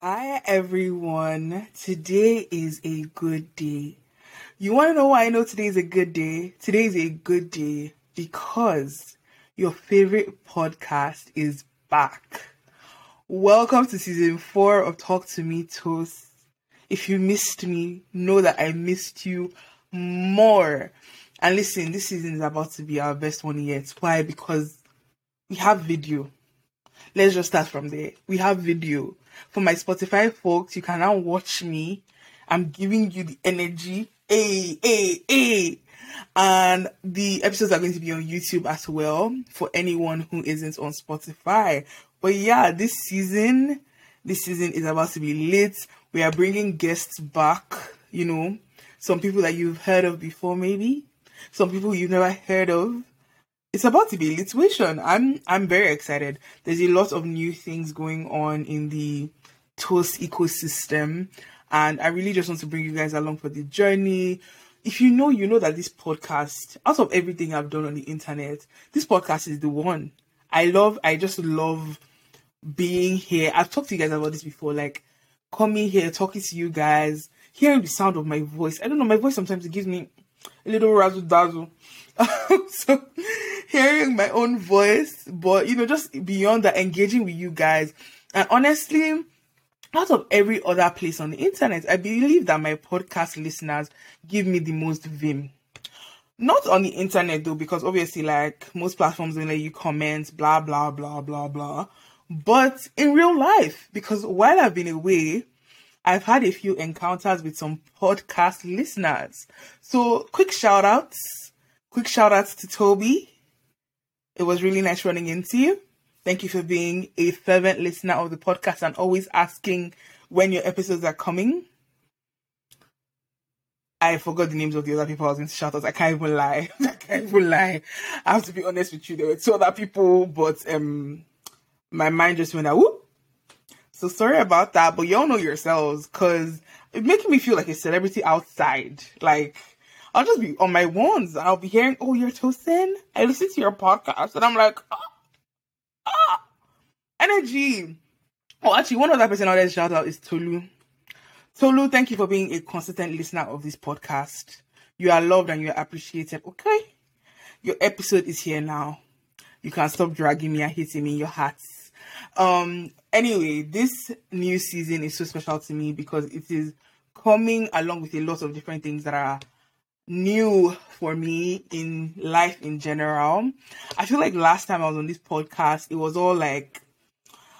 Hi everyone. Today is a good day. You want to know why I know today is a good day? Today is a good day because your favorite podcast is back. Welcome to season four of Talk to Me Toast. If you missed me, know that I missed you more. And listen, this season is about to be our best one yet. Why? Because we have video. Let's just start from there. We have video for my Spotify folks, you can now watch me. I'm giving you the energy. Hey, hey, hey. And the episodes are going to be on YouTube as well for anyone who isn't on Spotify. But yeah, this season, this season is about to be lit. We are bringing guests back, you know, some people that you've heard of before, maybe some people you've never heard of. It's about to be lituation. I'm I'm very excited. There's a lot of new things going on in the Toast ecosystem. And I really just want to bring you guys along for the journey. If you know, you know that this podcast, out of everything I've done on the internet, this podcast is the one. I love, I just love being here. I've talked to you guys about this before, like coming here, talking to you guys, hearing the sound of my voice. I don't know, my voice sometimes gives me a little razzle dazzle. so hearing my own voice, but you know, just beyond that, engaging with you guys. And honestly, out of every other place on the internet, I believe that my podcast listeners give me the most vim. Not on the internet though, because obviously, like most platforms will let you comment, blah blah blah blah blah. But in real life, because while I've been away, I've had a few encounters with some podcast listeners. So quick shout outs, quick shout outs to Toby. It was really nice running into you. Thank you for being a fervent listener of the podcast and always asking when your episodes are coming. I forgot the names of the other people I was going to shout out. I can't even lie. I can't even lie. I have to be honest with you. There were two other people, but um, my mind just went out. So sorry about that, but y'all know yourselves because it's making me feel like a celebrity outside. Like I'll just be on my ones. I'll be hearing, "Oh, you're Tosin." I listen to your podcast, and I'm like, oh, ah, energy. Oh, actually, one other person I'll let shout out is Tolu. Tolu, thank you for being a consistent listener of this podcast. You are loved and you are appreciated. Okay, your episode is here now. You can stop dragging me and hitting me in your hearts. Um. Anyway, this new season is so special to me because it is coming along with a lot of different things that are new for me in life in general. I feel like last time I was on this podcast, it was all like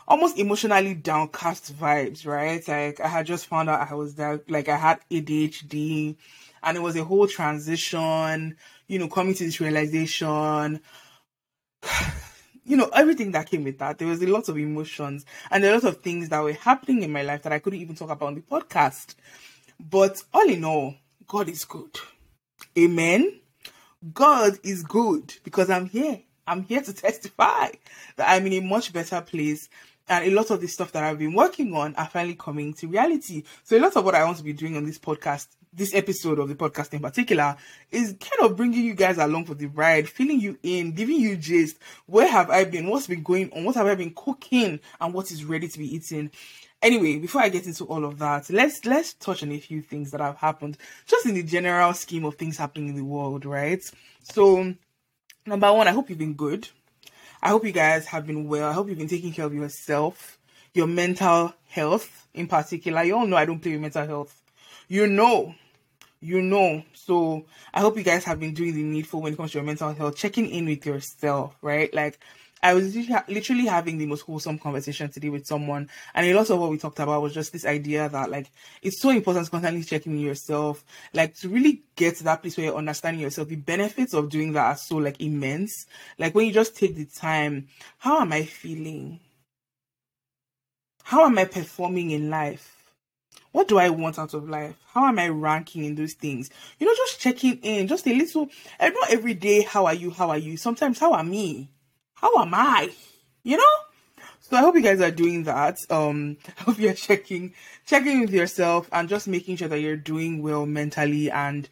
almost emotionally downcast vibes, right? Like I had just found out I was that like I had ADHD and it was a whole transition, you know, coming to this realization. You know, everything that came with that. There was a lot of emotions and a lot of things that were happening in my life that I couldn't even talk about on the podcast. But all in all, God is good. Amen. God is good because I'm here. I'm here to testify that I'm in a much better place. And a lot of the stuff that I've been working on are finally coming to reality. So a lot of what I want to be doing on this podcast, this episode of the podcast in particular, is kind of bringing you guys along for the ride, filling you in, giving you gist. Where have I been? What's been going on? What have I been cooking? And what is ready to be eaten? Anyway, before I get into all of that, let's let's touch on a few things that have happened, just in the general scheme of things happening in the world, right? So, number one, I hope you've been good. I hope you guys have been well. I hope you've been taking care of yourself, your mental health in particular. You all know I don't play with mental health. You know, you know. So I hope you guys have been doing the needful when it comes to your mental health, checking in with yourself, right? Like I was literally having the most wholesome conversation today with someone, and a lot of what we talked about was just this idea that like it's so important to constantly checking in yourself, like to really get to that place where you're understanding yourself. The benefits of doing that are so like immense. Like when you just take the time, how am I feeling? How am I performing in life? What do I want out of life? How am I ranking in those things? You know, just checking in, just a little. Eh, not every day. How are you? How are you? Sometimes, how are me? How am I? You know? So I hope you guys are doing that. Um, I hope you're checking, checking with yourself and just making sure that you're doing well mentally. And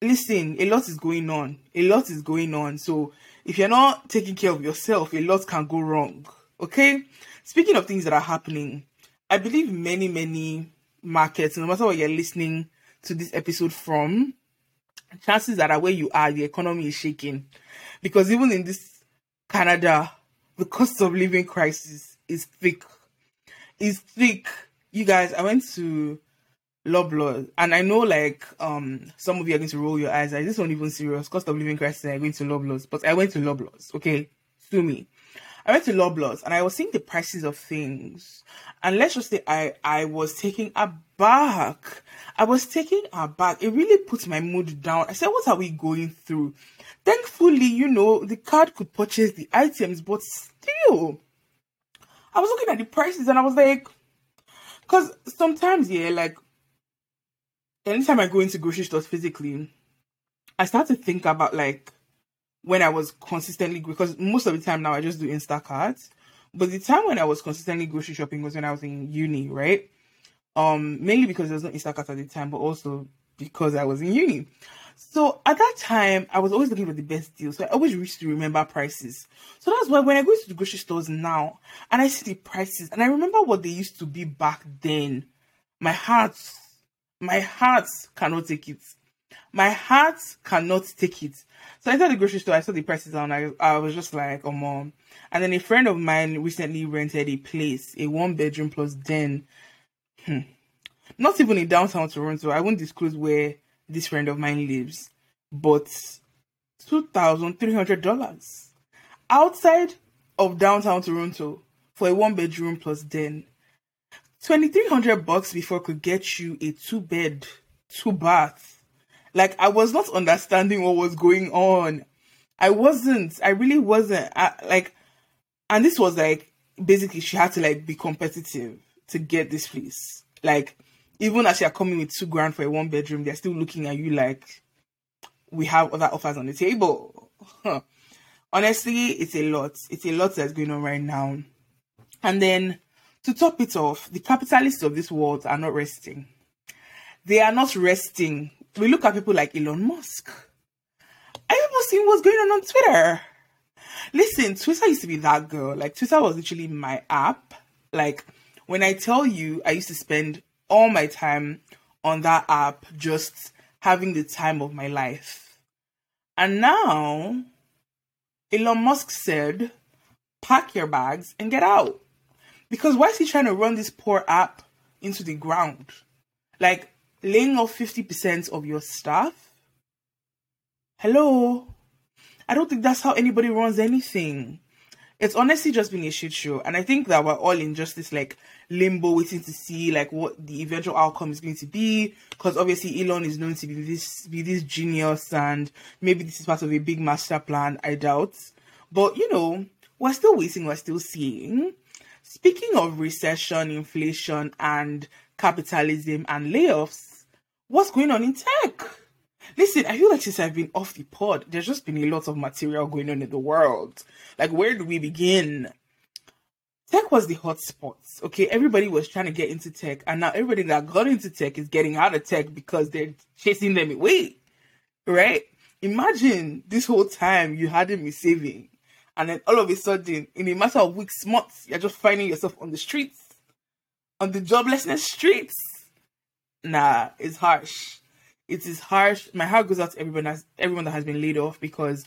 listen, a lot is going on. A lot is going on. So if you're not taking care of yourself, a lot can go wrong. Okay? Speaking of things that are happening, I believe many, many markets, no matter what you're listening to this episode from, chances that are where you are, the economy is shaking. Because even in this Canada, the cost of living crisis is thick. Is thick. You guys, I went to Loblaws, and I know like um some of you are going to roll your eyes. Like this one even serious cost of living crisis. I'm going to Loblaws, but I went to Loblaws. Okay, sue me. I went to Loblaws and I was seeing the prices of things, and let's just say I I was taking a back. I was taking a back. It really put my mood down. I said, "What are we going through?" Thankfully, you know, the card could purchase the items, but still, I was looking at the prices and I was like, because sometimes, yeah, like anytime I go into grocery stores physically, I start to think about like when I was consistently because most of the time now I just do Instacart. But the time when I was consistently grocery shopping was when I was in uni, right? Um, mainly because there was no Instacart at the time, but also because I was in uni. So at that time, I was always looking for the best deal. So I always used to remember prices. So that's why when I go to the grocery stores now and I see the prices and I remember what they used to be back then, my heart, my heart cannot take it. My heart cannot take it. So I entered the grocery store, I saw the prices and I, I was just like, oh mom. And then a friend of mine recently rented a place, a one bedroom plus den. Hmm. Not even in downtown Toronto. I won't disclose where this friend of mine lives, but $2,300 outside of downtown Toronto for a one bedroom plus den. 2300 bucks before could get you a two bed, two bath. Like I was not understanding what was going on. I wasn't. I really wasn't. I, like, and this was like basically she had to like be competitive to get this place. Like even as you're coming with two grand for a one bedroom, they're still looking at you like we have other offers on the table. Honestly, it's a lot. It's a lot that's going on right now. And then to top it off, the capitalists of this world are not resting. They are not resting. We look at people like Elon Musk. Are you seeing what's going on on Twitter? Listen, Twitter used to be that girl. Like Twitter was literally my app. Like when I tell you, I used to spend all my time on that app, just having the time of my life. And now, Elon Musk said, pack your bags and get out. Because why is he trying to run this poor app into the ground? Like, laying off 50% of your staff? Hello? I don't think that's how anybody runs anything it's honestly just been a shit show and i think that we're all in just this like limbo waiting to see like what the eventual outcome is going to be because obviously elon is known to be this be this genius and maybe this is part of a big master plan i doubt but you know we're still waiting we're still seeing speaking of recession inflation and capitalism and layoffs what's going on in tech Listen, I feel like since I've been off the pod, there's just been a lot of material going on in the world. Like, where do we begin? Tech was the hot spot. Okay, everybody was trying to get into tech, and now everybody that got into tech is getting out of tech because they're chasing them away. Right? Imagine this whole time you hadn't been saving, and then all of a sudden, in a matter of weeks, months, you're just finding yourself on the streets, on the joblessness streets. Nah, it's harsh it is harsh. My heart goes out to everyone that's everyone that has been laid off because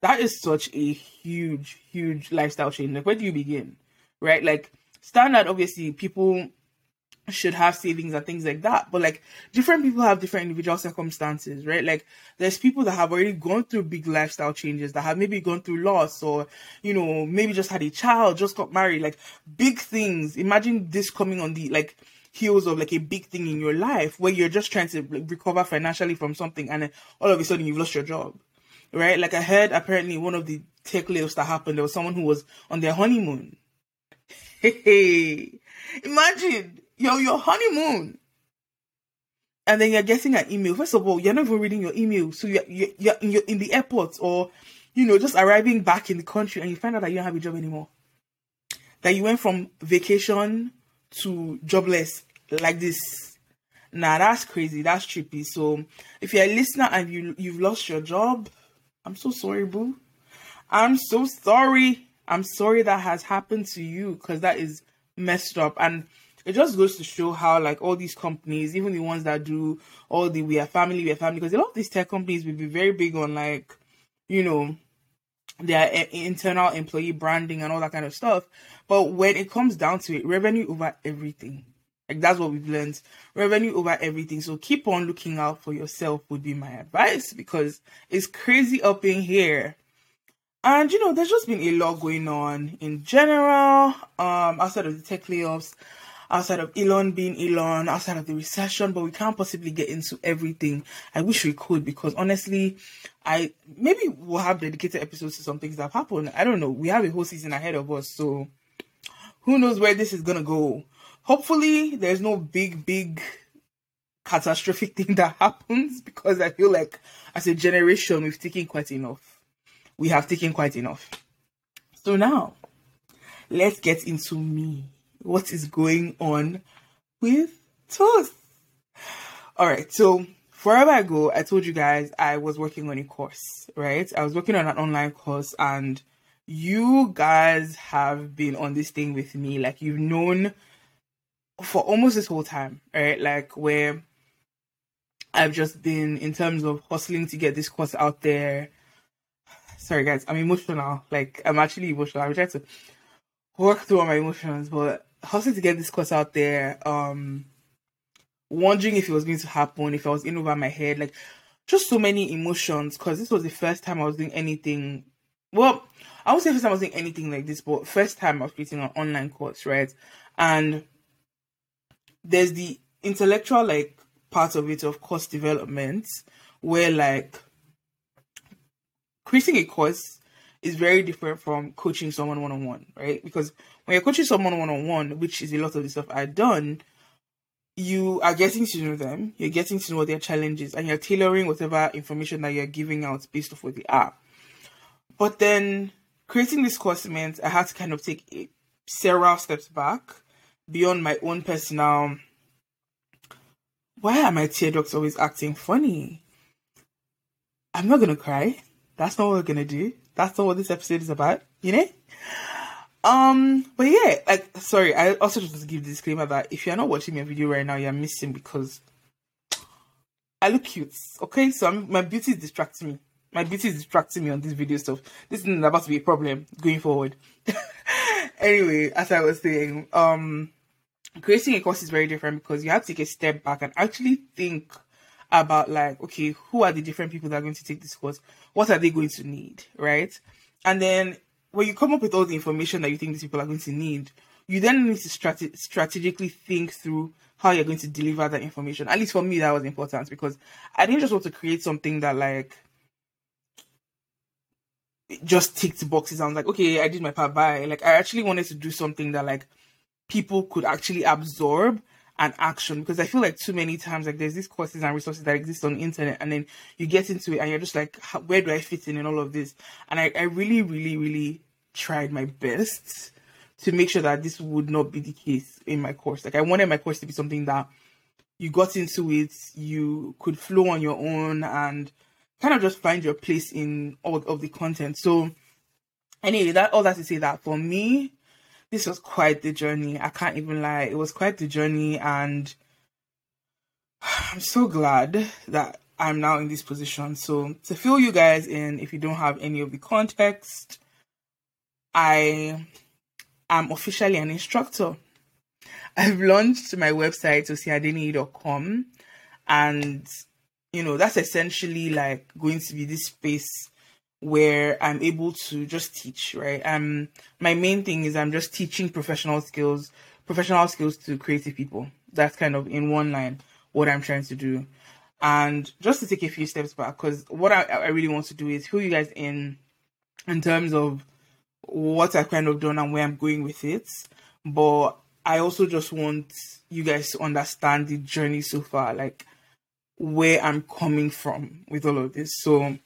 that is such a huge, huge lifestyle change. Like where do you begin? Right? Like standard obviously people should have savings and things like that. But like different people have different individual circumstances, right? Like there's people that have already gone through big lifestyle changes that have maybe gone through loss or, you know, maybe just had a child, just got married, like big things. Imagine this coming on the like heels of like a big thing in your life where you're just trying to like, recover financially from something and all of a sudden you've lost your job. Right? Like I heard apparently one of the tech layoffs that happened, there was someone who was on their honeymoon. Hey, imagine you're your honeymoon. And then you're getting an email. First of all, you're not even reading your email. So you're, you're, you're, in, you're in the airport or, you know, just arriving back in the country and you find out that you don't have a job anymore. That you went from vacation to jobless like this. Nah, that's crazy. That's trippy. So if you're a listener and you you've lost your job, I'm so sorry, boo. I'm so sorry. I'm sorry that has happened to you because that is messed up. And it just goes to show how like all these companies, even the ones that do all the we are family, we are family, because a lot of these tech companies will be very big on like, you know, their internal employee branding and all that kind of stuff. But when it comes down to it, revenue over everything. Like that's what we've learned. Revenue over everything. So keep on looking out for yourself would be my advice because it's crazy up in here. And you know, there's just been a lot going on in general, um, outside of the tech layoffs, outside of Elon being Elon, outside of the recession, but we can't possibly get into everything. I wish we could because honestly, I maybe we'll have dedicated episodes to some things that have happened. I don't know. We have a whole season ahead of us, so who knows where this is gonna go. Hopefully there's no big, big catastrophic thing that happens because I feel like as a generation we've taken quite enough we have taken quite enough. So now, let's get into me. What is going on with Toast? All right, so forever ago, I told you guys I was working on a course, right? I was working on an online course, and you guys have been on this thing with me. Like, you've known for almost this whole time, right? Like, where I've just been, in terms of hustling to get this course out there, sorry guys, I'm emotional. Like I'm actually emotional. I'm trying to work through all my emotions, but hustling to get this course out there, um wondering if it was going to happen, if I was in over my head, like just so many emotions because this was the first time I was doing anything. Well, I would say first time I was doing anything like this, but first time I was creating an online course, right? And there's the intellectual like part of it of course development where like creating a course is very different from coaching someone one on one, right? Because when you're coaching someone one on one, which is a lot of the stuff I've done, you are getting to know them, you're getting to know what their challenges, and you're tailoring whatever information that you're giving out based off what they are. But then creating this course meant I had to kind of take a, several steps back beyond my own personal. Why are my tear ducts always acting funny? I'm not gonna cry. That's not what we're gonna do. That's not what this episode is about, you know? Um, but yeah, like, sorry, I also just want to give the disclaimer that if you're not watching my video right now, you're missing because I look cute, okay? So I'm, my beauty is distracting me. My beauty is distracting me on this video stuff. This isn't about to be a problem going forward. anyway, as I was saying, um, creating a course is very different because you have to take a step back and actually think about like, okay, who are the different people that are going to take this course? What are they going to need, right? And then when you come up with all the information that you think these people are going to need, you then need to strate- strategically think through how you're going to deliver that information. At least for me, that was important because I didn't just want to create something that like just ticked boxes. I was like, okay, I did my part by. Like, I actually wanted to do something that like people could actually absorb and action because I feel like too many times like there's these courses and resources that exist on the internet and then you get into it and you're just like where do I fit in in all of this? And I, I really really really tried my best to make sure that this would not be the case in my course. Like I wanted my course to be something that you got into it you could flow on your own and kind of just find your place in all of the content. So anyway that all that to say that for me this was quite the journey. I can't even lie. It was quite the journey, and I'm so glad that I'm now in this position. So, to fill you guys in, if you don't have any of the context, I am officially an instructor. I've launched my website, osiadeni.com, and you know, that's essentially like going to be this space where I'm able to just teach, right? Um, my main thing is I'm just teaching professional skills, professional skills to creative people. That's kind of in one line what I'm trying to do. And just to take a few steps back, because what I, I really want to do is fill you guys in in terms of what I've kind of done and where I'm going with it. But I also just want you guys to understand the journey so far, like where I'm coming from with all of this. So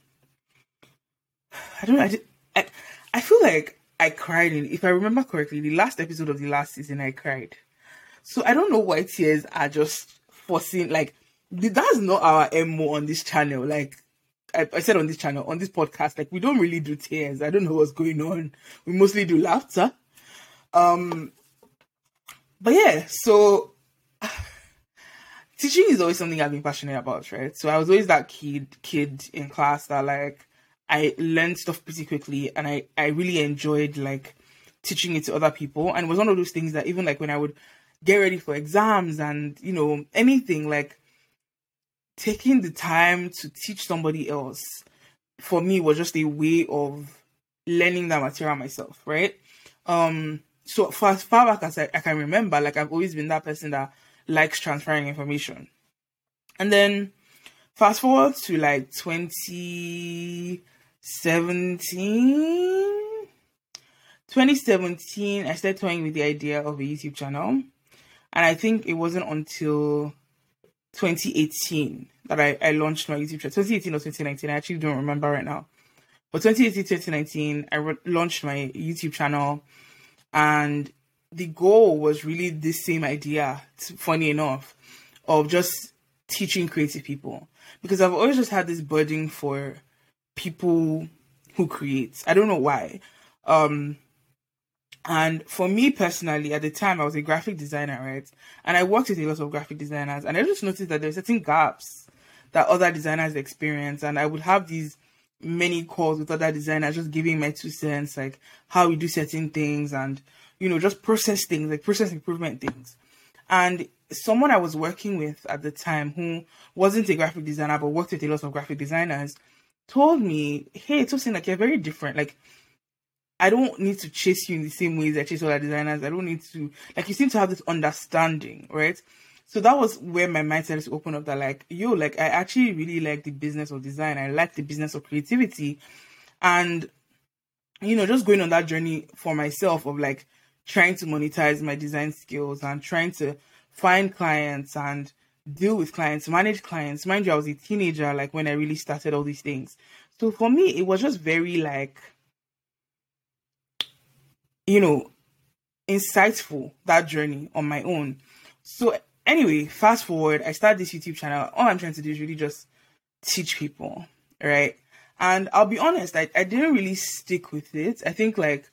I don't. I, I, feel like I cried in, if I remember correctly, the last episode of the last season, I cried. So I don't know why tears are just forcing, like, that's not our MO on this channel. Like, I, I, said on this channel, on this podcast, like, we don't really do tears. I don't know what's going on. We mostly do laughter. Um, but yeah, so teaching is always something I've been passionate about, right? So I was always that kid kid in class that like I learned stuff pretty quickly and I, I really enjoyed like teaching it to other people. And it was one of those things that even like when I would get ready for exams and, you know, anything like taking the time to teach somebody else for me was just a way of learning that material myself, right? Um so for as far back as I, I can remember, like I've always been that person that likes transferring information. And then fast forward to like 2017 2017 i started toying with the idea of a youtube channel. And i think it wasn't until 2018 that i, I launched my youtube channel. 2018 or 2019 i actually don't remember right now. But 2018 2019 i re- launched my youtube channel. And the goal was really the same idea funny enough of just teaching creative people. Because i've always just had this burden for people who create i don't know why um and for me personally, at the time, I was a graphic designer, right? And I worked with a lot of graphic designers, and I just noticed that there's certain gaps that other designers experience. And I would have these many calls with other designers, just giving my two cents, like how we do certain things and, you know, just process things, like process improvement things. And someone I was working with at the time who wasn't a graphic designer, but worked with a lot of graphic designers, told me, Hey, Tosin, like you're very different. Like I don't need to chase you in the same ways I chase other designers. I don't need to like you seem to have this understanding, right? So that was where my mind started to open up that like, yo, like I actually really like the business of design. I like the business of creativity. And you know, just going on that journey for myself of like trying to monetize my design skills and trying to find clients and deal with clients, manage clients. Mind you, I was a teenager like when I really started all these things. So for me, it was just very like you know, insightful that journey on my own. So anyway, fast forward, I started this YouTube channel. All I'm trying to do is really just teach people, right? And I'll be honest, I, I didn't really stick with it. I think like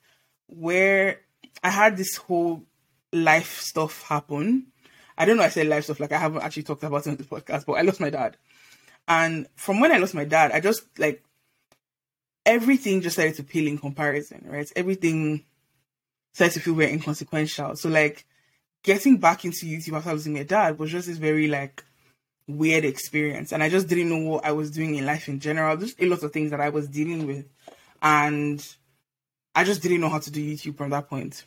where I had this whole life stuff happen. I don't know I said life stuff like I haven't actually talked about it on the podcast, but I lost my dad. And from when I lost my dad, I just like everything just started to pale in comparison, right? Everything started to feel very inconsequential. So like getting back into YouTube after losing my dad was just this very like weird experience. And I just didn't know what I was doing in life in general. Just a lot of things that I was dealing with. And I just didn't know how to do YouTube from that point.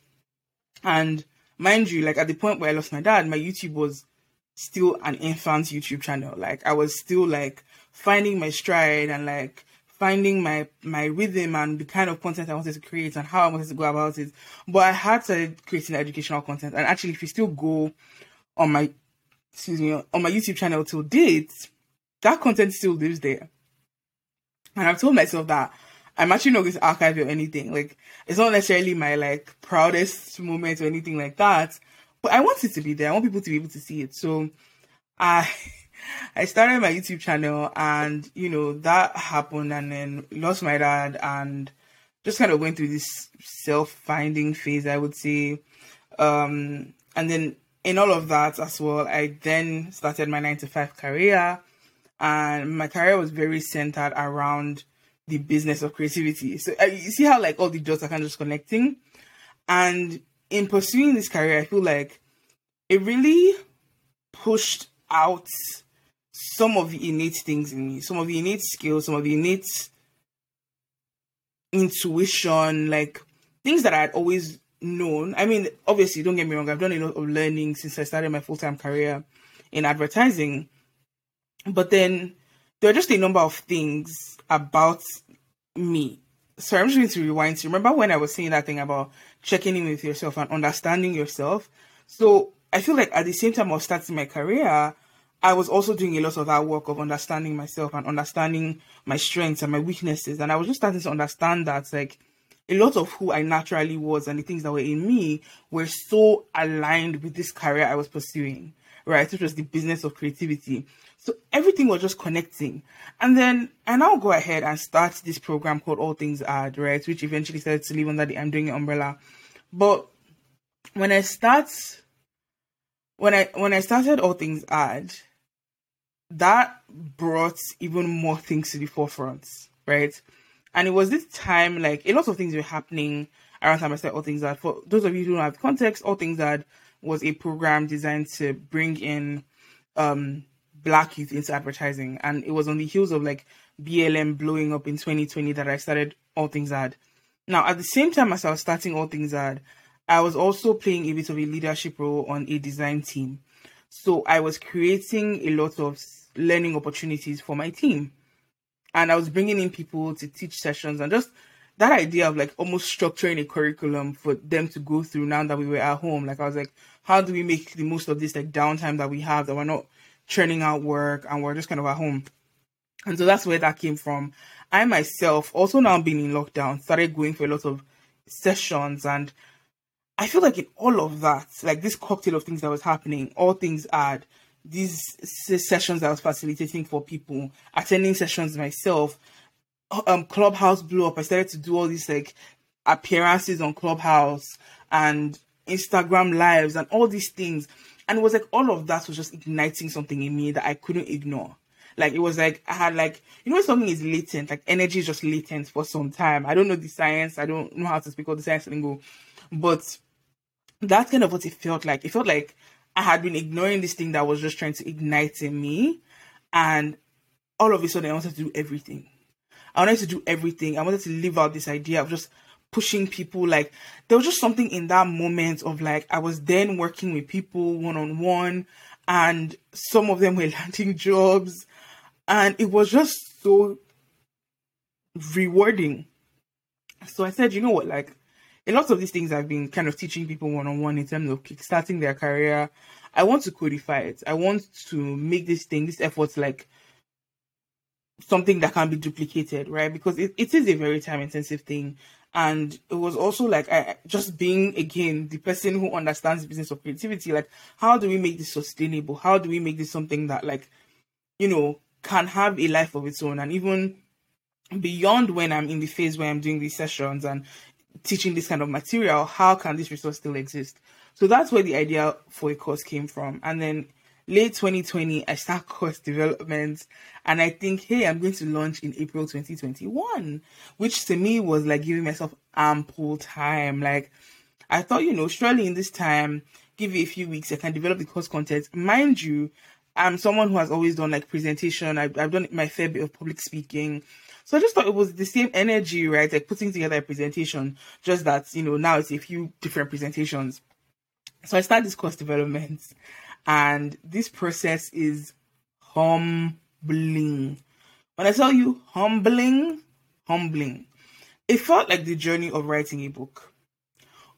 And mind you, like at the point where I lost my dad, my YouTube was still an infant YouTube channel. Like I was still like finding my stride and like finding my my rhythm and the kind of content I wanted to create and how I wanted to go about it. But I had to creating educational content. And actually, if you still go on my excuse me on my YouTube channel till date, that content still lives there. And I've told myself that I'm actually not going to archive or anything. Like it's not necessarily my like proudest moment or anything like that. But I want it to be there. I want people to be able to see it. So I I started my YouTube channel and, you know, that happened and then lost my dad and just kind of went through this self finding phase, I would say. Um, and then in all of that as well, I then started my nine to five career and my career was very centered around the business of creativity. So uh, you see how like all the dots are kind of just connecting. And in pursuing this career, I feel like it really pushed out some of the innate things in me, some of the innate skills, some of the innate intuition, like things that I had always known. I mean, obviously, don't get me wrong, I've done a lot of learning since I started my full time career in advertising. But then there are just a number of things about me. So I'm just going to rewind to remember when I was saying that thing about checking in with yourself and understanding yourself. So I feel like at the same time I was starting my career, I was also doing a lot of that work of understanding myself and understanding my strengths and my weaknesses. And I was just starting to understand that, like, a lot of who I naturally was and the things that were in me were so aligned with this career I was pursuing, right? Which was the business of creativity. So everything was just connecting. And then I now go ahead and start this program called All Things Ad, right? Which eventually started to live under the I'm Doing It umbrella. But when I start when I when I started All Things Ad, that brought even more things to the forefront, right? And it was this time like a lot of things were happening around time I started All Things Ad. For those of you who don't have context, All Things Ad was a program designed to bring in um black youth into advertising and it was on the heels of like BLM blowing up in 2020 that I started All Things Ad. Now at the same time as I was starting All Things Ad, I was also playing a bit of a leadership role on a design team. So I was creating a lot of learning opportunities for my team. And I was bringing in people to teach sessions and just that idea of like almost structuring a curriculum for them to go through now that we were at home. Like I was like, how do we make the most of this like downtime that we have that we're not churning out work and we're just kind of at home. And so that's where that came from. I myself, also now being in lockdown, started going for a lot of sessions and I feel like in all of that, like this cocktail of things that was happening, All Things Ad, these sessions I was facilitating for people, attending sessions myself, um, Clubhouse blew up. I started to do all these like appearances on Clubhouse and Instagram lives and all these things. And it was like all of that was just igniting something in me that I couldn't ignore. Like it was like I had like you know something is latent, like energy is just latent for some time. I don't know the science, I don't know how to speak all the science lingo, but that's kind of what it felt like. It felt like I had been ignoring this thing that was just trying to ignite in me, and all of a sudden I wanted to do everything. I wanted to do everything. I wanted to live out this idea of just pushing people. Like there was just something in that moment of like I was then working with people one on one, and some of them were landing jobs, and it was just so rewarding. So I said, you know what, like a lot of these things I've been kind of teaching people one on one in terms of kickstarting their career. I want to codify it. I want to make this thing, this effort, like something that can be duplicated, right? Because it, it is a very time intensive thing. And it was also like I just being again the person who understands the business of creativity. Like, how do we make this sustainable? How do we make this something that like, you know, can have a life of its own and even beyond when I'm in the phase where I'm doing these sessions and teaching this kind of material, how can this resource still exist? So that's where the idea for a course came from. And then late 2020, I start course development and I think, hey, I'm going to launch in April 2021, which to me was like giving myself ample time. Like I thought, you know, surely in this time, give it a few weeks, I can develop the course content. Mind you, I'm someone who has always done like presentation. I've, I've done my fair bit of public speaking. So I just thought it was the same energy, right? Like putting together a presentation, just that, you know, now it's a few different presentations. So I started this course development and this process is humbling. When I tell you humbling, humbling, it felt like the journey of writing a book.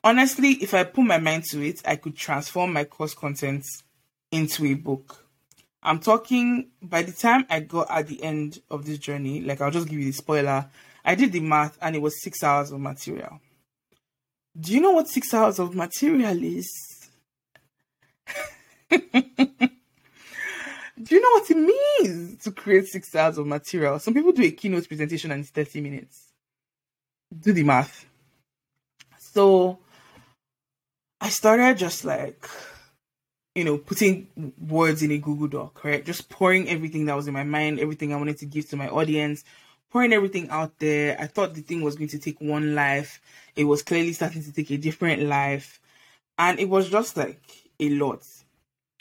Honestly, if I put my mind to it, I could transform my course content into a book. I'm talking by the time I got at the end of this journey, like I'll just give you the spoiler. I did the math and it was six hours of material. Do you know what six hours of material is? Do you know what it means to create six hours of material? Some people do a keynote presentation and it's 30 minutes. Do the math. So I started just like you know, putting words in a Google Doc, right? Just pouring everything that was in my mind, everything I wanted to give to my audience, pouring everything out there. I thought the thing was going to take one life. It was clearly starting to take a different life. And it was just like a lot.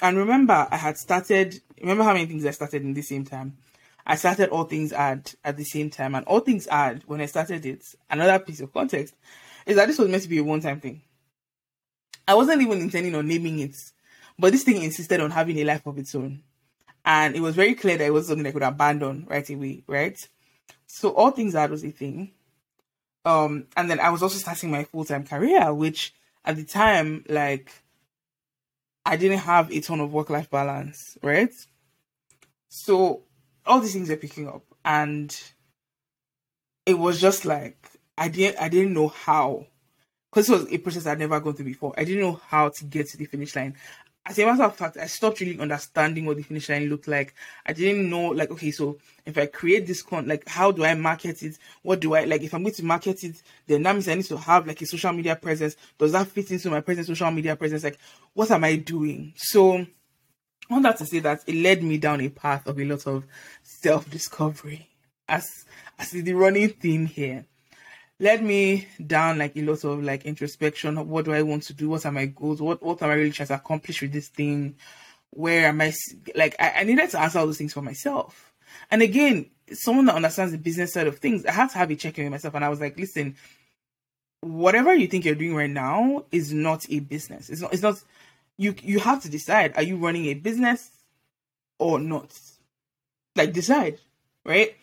And remember, I had started, remember how many things I started in the same time? I started All Things Ad at the same time. And All Things Ad, when I started it, another piece of context is that this was meant to be a one time thing. I wasn't even intending on naming it but this thing insisted on having a life of its own. And it was very clear that it was something I could abandon right away, right? So All Things Ad was a thing. Um, and then I was also starting my full time career, which at the time, like, I didn't have a ton of work life balance, right? So all these things are picking up, and it was just like I didn't I didn't know how because it was a process I'd never gone through before. I didn't know how to get to the finish line. As a matter of fact, I stopped really understanding what the finish line looked like. I didn't know, like, okay, so if I create this con, like, how do I market it? What do I, like, if I'm going to market it, then that means I need to have, like, a social media presence. Does that fit into my present social media presence? Like, what am I doing? So, want that to say that it led me down a path of a lot of self discovery, as, as is the running theme here led me down like a lot of like introspection what do I want to do? What are my goals? What what am I really trying to accomplish with this thing? Where am I like I, I needed to answer all those things for myself. And again, someone that understands the business side of things, I had to have a check in with myself and I was like, listen, whatever you think you're doing right now is not a business. It's not it's not you you have to decide are you running a business or not? Like decide, right?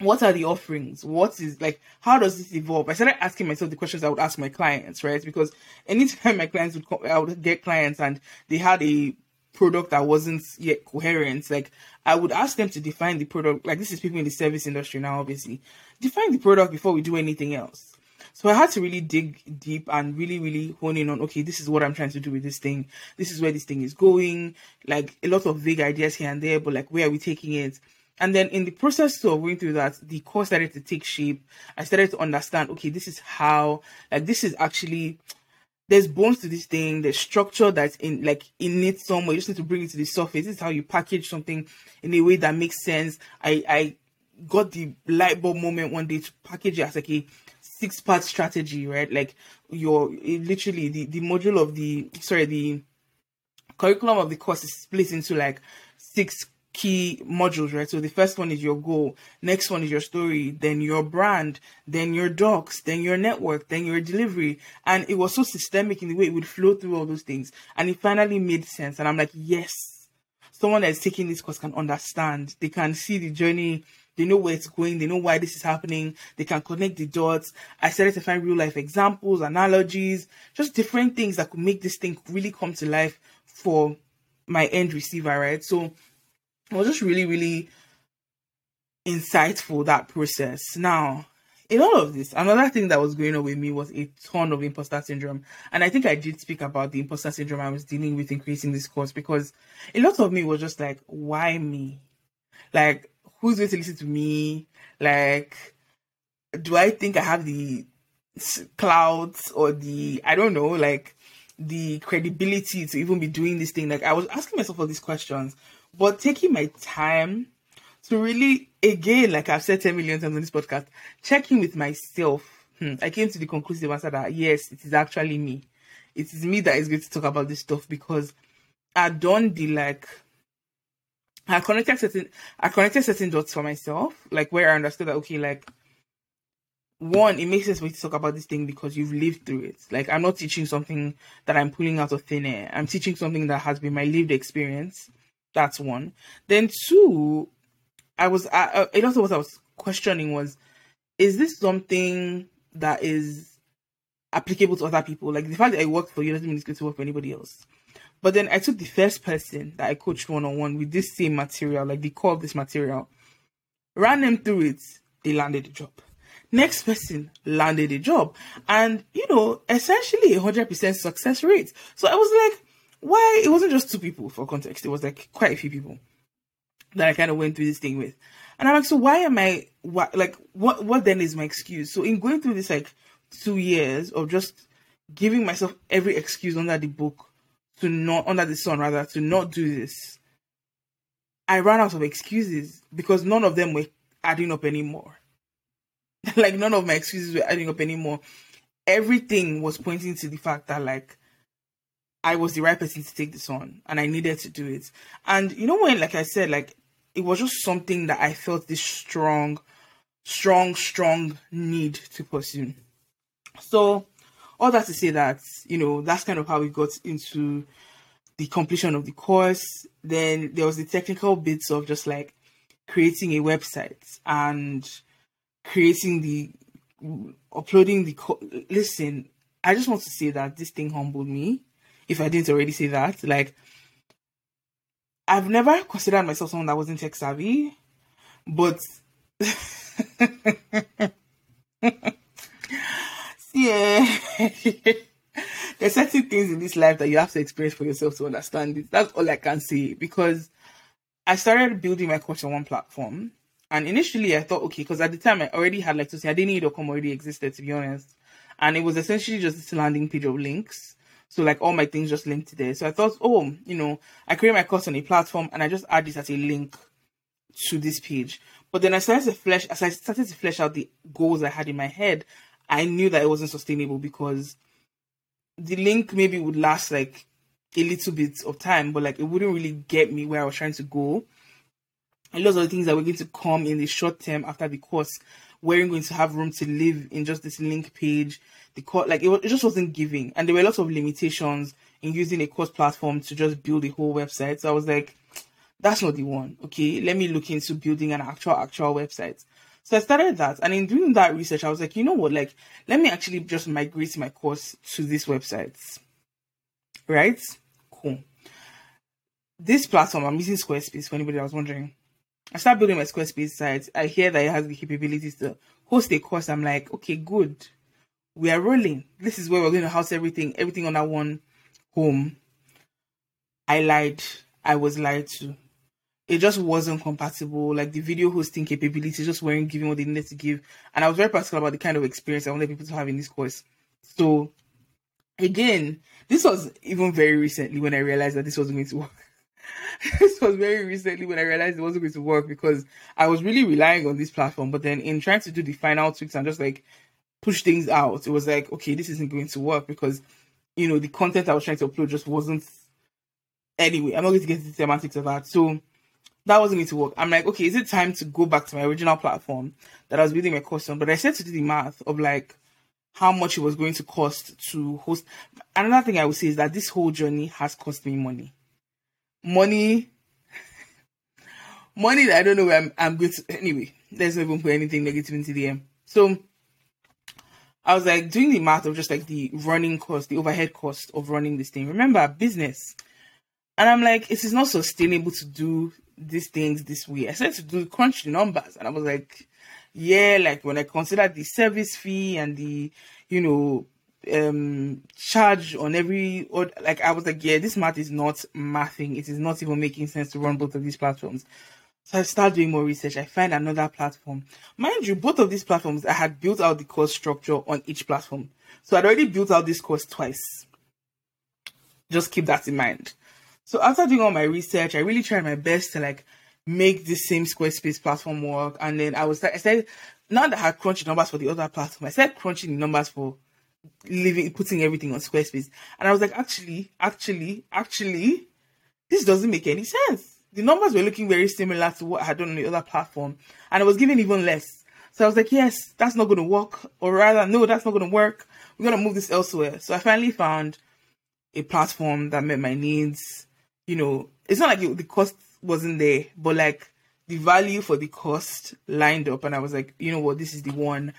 What are the offerings? What is like, how does this evolve? I started asking myself the questions I would ask my clients, right? Because anytime my clients would I would get clients and they had a product that wasn't yet coherent, like I would ask them to define the product. Like this is people in the service industry now, obviously. Define the product before we do anything else. So I had to really dig deep and really, really hone in on, okay, this is what I'm trying to do with this thing. This is where this thing is going. Like a lot of vague ideas here and there, but like where are we taking it? And then in the process of going through that, the course started to take shape. I started to understand, okay, this is how, like, this is actually, there's bones to this thing, there's structure that's in, like, in it somewhere. You just need to bring it to the surface. This is how you package something in a way that makes sense. I, I got the light bulb moment one day to package it as like a six part strategy, right? Like, your, literally, the, the module of the, sorry, the curriculum of the course is split into like six key modules, right? So the first one is your goal, next one is your story, then your brand, then your docs, then your network, then your delivery. And it was so systemic in the way it would flow through all those things. And it finally made sense. And I'm like, yes, someone that's taking this course can understand. They can see the journey. They know where it's going. They know why this is happening. They can connect the dots. I started to find real life examples, analogies, just different things that could make this thing really come to life for my end receiver, right? So was just really, really insightful that process. Now, in all of this, another thing that was going on with me was a ton of imposter syndrome. And I think I did speak about the imposter syndrome I was dealing with in creating this course because a lot of me was just like, why me? Like, who's going to listen to me? Like, do I think I have the clouds or the, I don't know, like, the credibility to even be doing this thing? Like, I was asking myself all these questions but taking my time to really, again, like I've said 10 million times on this podcast, checking with myself, hmm, I came to the conclusive answer that yes, it is actually me. It is me that is going to talk about this stuff because I done the like, I connected certain, I connected certain dots for myself, like where I understood that okay, like one, it makes sense for me to talk about this thing because you've lived through it. Like I'm not teaching something that I'm pulling out of thin air. I'm teaching something that has been my lived experience. That's one. Then two, I was I, a lot of what I was questioning was, is this something that is applicable to other people? Like the fact that I work for you doesn't mean it's going to work for anybody else. But then I took the first person that I coached one on one with this same material, like the core of this material, ran them through it, they landed the job. Next person landed a job. And, you know, essentially a 100% success rate. So I was like, why it wasn't just two people for context it was like quite a few people that i kind of went through this thing with. And i'm like so why am i why, like what what then is my excuse? So in going through this like two years of just giving myself every excuse under the book to not under the sun rather to not do this i ran out of excuses because none of them were adding up anymore. Like none of my excuses were adding up anymore. Everything was pointing to the fact that like I was the right person to take this on and I needed to do it. And you know when like I said like it was just something that I felt this strong strong strong need to pursue. So all that to say that you know that's kind of how we got into the completion of the course. Then there was the technical bits of just like creating a website and creating the uploading the co- listen i just want to say that this thing humbled me if I didn't already say that. Like, I've never considered myself someone that wasn't tech savvy, but yeah, eh, there's certain things in this life that you have to experience for yourself to understand it. That's all I can say because I started building my course on one platform. And initially I thought, okay, because at the time I already had like to say I didn't need come already existed to be honest. And it was essentially just this landing page of links. So like all my things just linked there. So I thought, oh, you know, I create my course on a platform and I just add this as a link to this page. But then I started to flesh as I started to flesh out the goals I had in my head, I knew that it wasn't sustainable because the link maybe would last like a little bit of time, but like it wouldn't really get me where I was trying to go. And lots of the things that were going to come in the short term after the course weren't going to have room to live in just this link page. The course, like it, it just wasn't giving, and there were lots of limitations in using a course platform to just build a whole website. So I was like, that's not the one. Okay, let me look into building an actual actual website. So I started that, and in doing that research, I was like, you know what, like let me actually just migrate my course to this website. Right? Cool. This platform, I'm using Squarespace for anybody that was wondering. I start building my Squarespace site. I hear that it has the capabilities to host a course. I'm like, okay, good. We are rolling. This is where we're going to house everything, everything on that one home. I lied. I was lied to. It just wasn't compatible. Like the video hosting capabilities just weren't giving what they needed to give. And I was very particular about the kind of experience I wanted people to have in this course. So again, this was even very recently when I realized that this wasn't going to work. this was very recently when I realized it wasn't going to work because I was really relying on this platform. But then in trying to do the final tweaks and just like push things out, it was like, okay, this isn't going to work because, you know, the content I was trying to upload just wasn't. Anyway, I'm not going to get into the semantics of that. So that wasn't going to work. I'm like, okay, is it time to go back to my original platform that I was building my course on? But I said to do the math of like how much it was going to cost to host. Another thing I would say is that this whole journey has cost me money money, money that I don't know where I'm, I'm going to. Anyway, let's not even put anything negative into the end. So I was like doing the math of just like the running cost, the overhead cost of running this thing. Remember, business. And I'm like, it is not sustainable to do these things this way. I said to do crunch the numbers, and I was like, yeah, like when I consider the service fee and the, you know, um charge on every or like I was like, yeah, this math is not mathing. It is not even making sense to run both of these platforms. So I start doing more research. I find another platform. Mind you, both of these platforms, I had built out the course structure on each platform. So I'd already built out this course twice. Just keep that in mind. So after doing all my research, I really tried my best to like make this same Squarespace platform work. And then I was I said, now that I had crunched numbers for the other platform, I started crunching the numbers for living putting everything on Squarespace. And I was like, actually, actually, actually, this doesn't make any sense. The numbers were looking very similar to what I had done on the other platform, and I was giving even less. So I was like, yes, that's not going to work, or rather, no, that's not going to work. We're going to move this elsewhere. So I finally found a platform that met my needs. You know, it's not like it, the cost wasn't there, but like the value for the cost lined up, and I was like, you know what, this is the one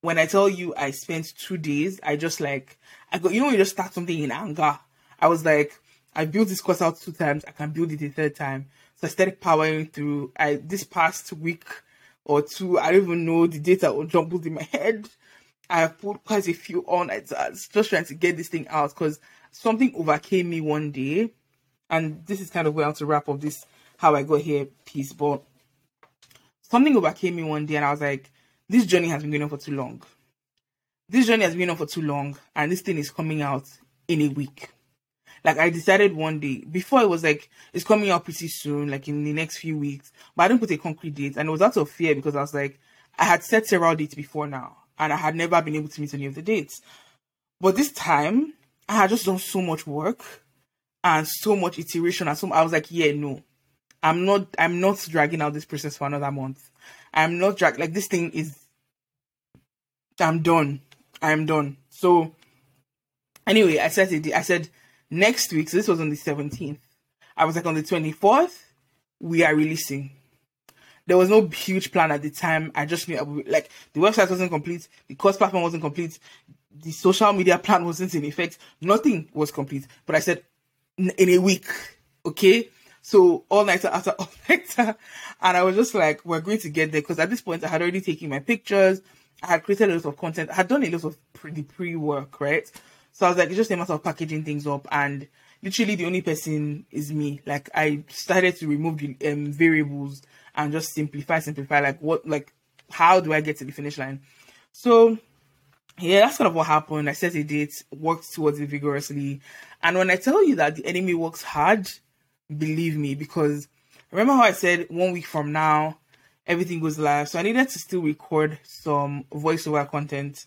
when I tell you I spent two days, I just like I go, you know, you just start something in anger. I was like, I built this course out two times, I can build it a third time. So I started powering through. I this past week or two, I don't even know the data all jumbled in my head. I have put quite a few on nights just trying to get this thing out because something overcame me one day, and this is kind of where I want to wrap up this how I got here piece. But something overcame me one day, and I was like, this journey has been going on for too long. This journey has been on for too long, and this thing is coming out in a week. Like I decided one day before it was like it's coming out pretty soon, like in the next few weeks. But I didn't put a concrete date, and it was out of fear because I was like, I had set several dates before now, and I had never been able to meet any of the dates. But this time, I had just done so much work and so much iteration, and so I was like, yeah, no, I'm not, I'm not dragging out this process for another month. I'm not drag like this thing is I'm done. I'm done. So anyway, I said it I said next week, so this was on the 17th. I was like on the 24th, we are releasing. There was no huge plan at the time. I just knew like the website wasn't complete, the course platform wasn't complete, the social media plan wasn't in effect, nothing was complete. But I said in a week, okay? So all nighter after all nighter. And I was just like, we're going to get there. Because at this point, I had already taken my pictures. I had created a lot of content. I had done a lot of pre- pre work, right? So I was like, it's just a matter of packaging things up and literally the only person is me. Like I started to remove the um, variables and just simplify, simplify. Like what, like how do I get to the finish line? So yeah, that's kind of what happened. I set a date, worked towards it vigorously, and when I tell you that the enemy works hard, believe me because remember how I said one week from now everything goes live. So I needed to still record some voiceover content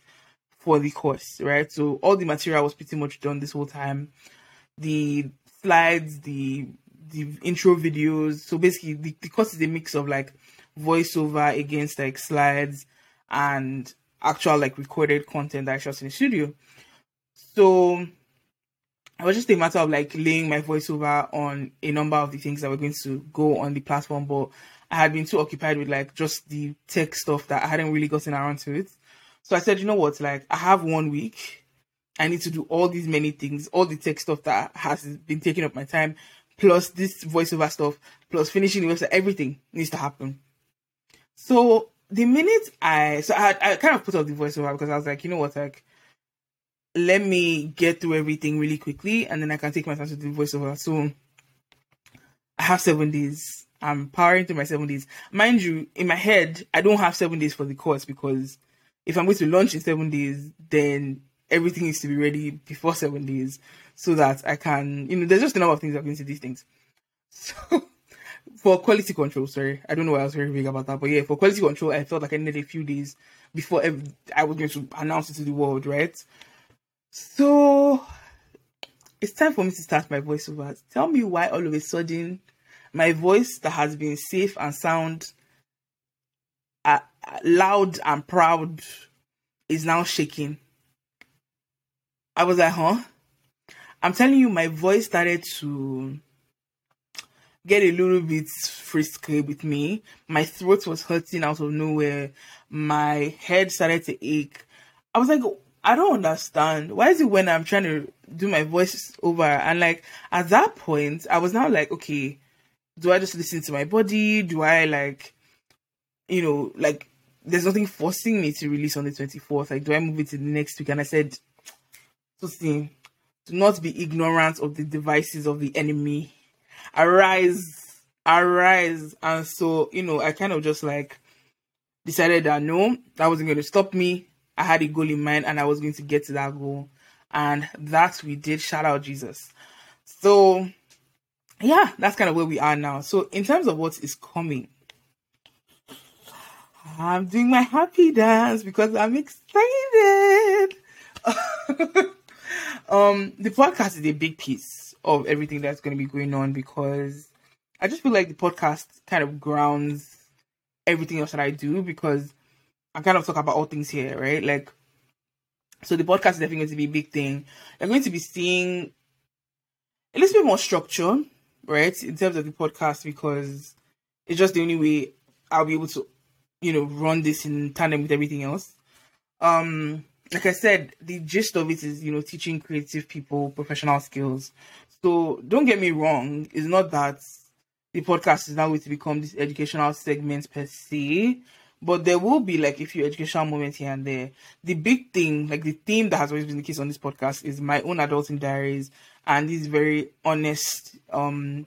for the course, right? So all the material was pretty much done this whole time. The slides, the the intro videos. So basically the, the course is a mix of like voiceover against like slides and actual like recorded content that I shot in the studio. So it was just a matter of like laying my voiceover on a number of the things that were going to go on the platform, but I had been too occupied with like just the tech stuff that I hadn't really gotten around to it. So I said, you know what, like I have one week. I need to do all these many things, all the tech stuff that has been taking up my time, plus this voiceover stuff, plus finishing the website, everything needs to happen. So the minute I so I I kind of put off the voiceover because I was like, you know what, like let me get through everything really quickly and then I can take my time to do voiceover. So I have seven days. I'm powering through my seven days. Mind you, in my head, I don't have seven days for the course because if I'm going to launch in seven days, then everything needs to be ready before seven days so that I can, you know, there's just a number of things that go into these things. So for quality control, sorry, I don't know why I was very big about that, but yeah, for quality control, I felt like I needed a few days before I was going to announce it to the world, right? So it's time for me to start my voiceover. Tell me why all of a sudden my voice that has been safe and sound, uh, loud and proud, is now shaking. I was like, huh? I'm telling you, my voice started to get a little bit frisky with me. My throat was hurting out of nowhere. My head started to ache. I was like, I don't understand. Why is it when I'm trying to do my voice over and like at that point I was now like, okay, do I just listen to my body? Do I like you know, like there's nothing forcing me to release on the 24th. Like, do I move it to the next week? And I said, to see, do not be ignorant of the devices of the enemy arise, arise. And so, you know, I kind of just like decided that no, that wasn't going to stop me. I had a goal in mind and I was going to get to that goal. And that we did. Shout out Jesus. So, yeah, that's kind of where we are now. So, in terms of what is coming, I'm doing my happy dance because I'm excited. um, the podcast is a big piece of everything that's going to be going on because I just feel like the podcast kind of grounds everything else that I do because I kind of talk about all things here, right? Like, so the podcast is definitely going to be a big thing. You're going to be seeing a little bit more structure, right, in terms of the podcast because it's just the only way I'll be able to, you know, run this in tandem with everything else. Um, like I said, the gist of it is, you know, teaching creative people professional skills. So don't get me wrong, it's not that the podcast is now going to become this educational segment per se, but there will be like a few educational moments here and there. The big thing, like the theme that has always been the case on this podcast, is my own adulting diaries and these very honest, um,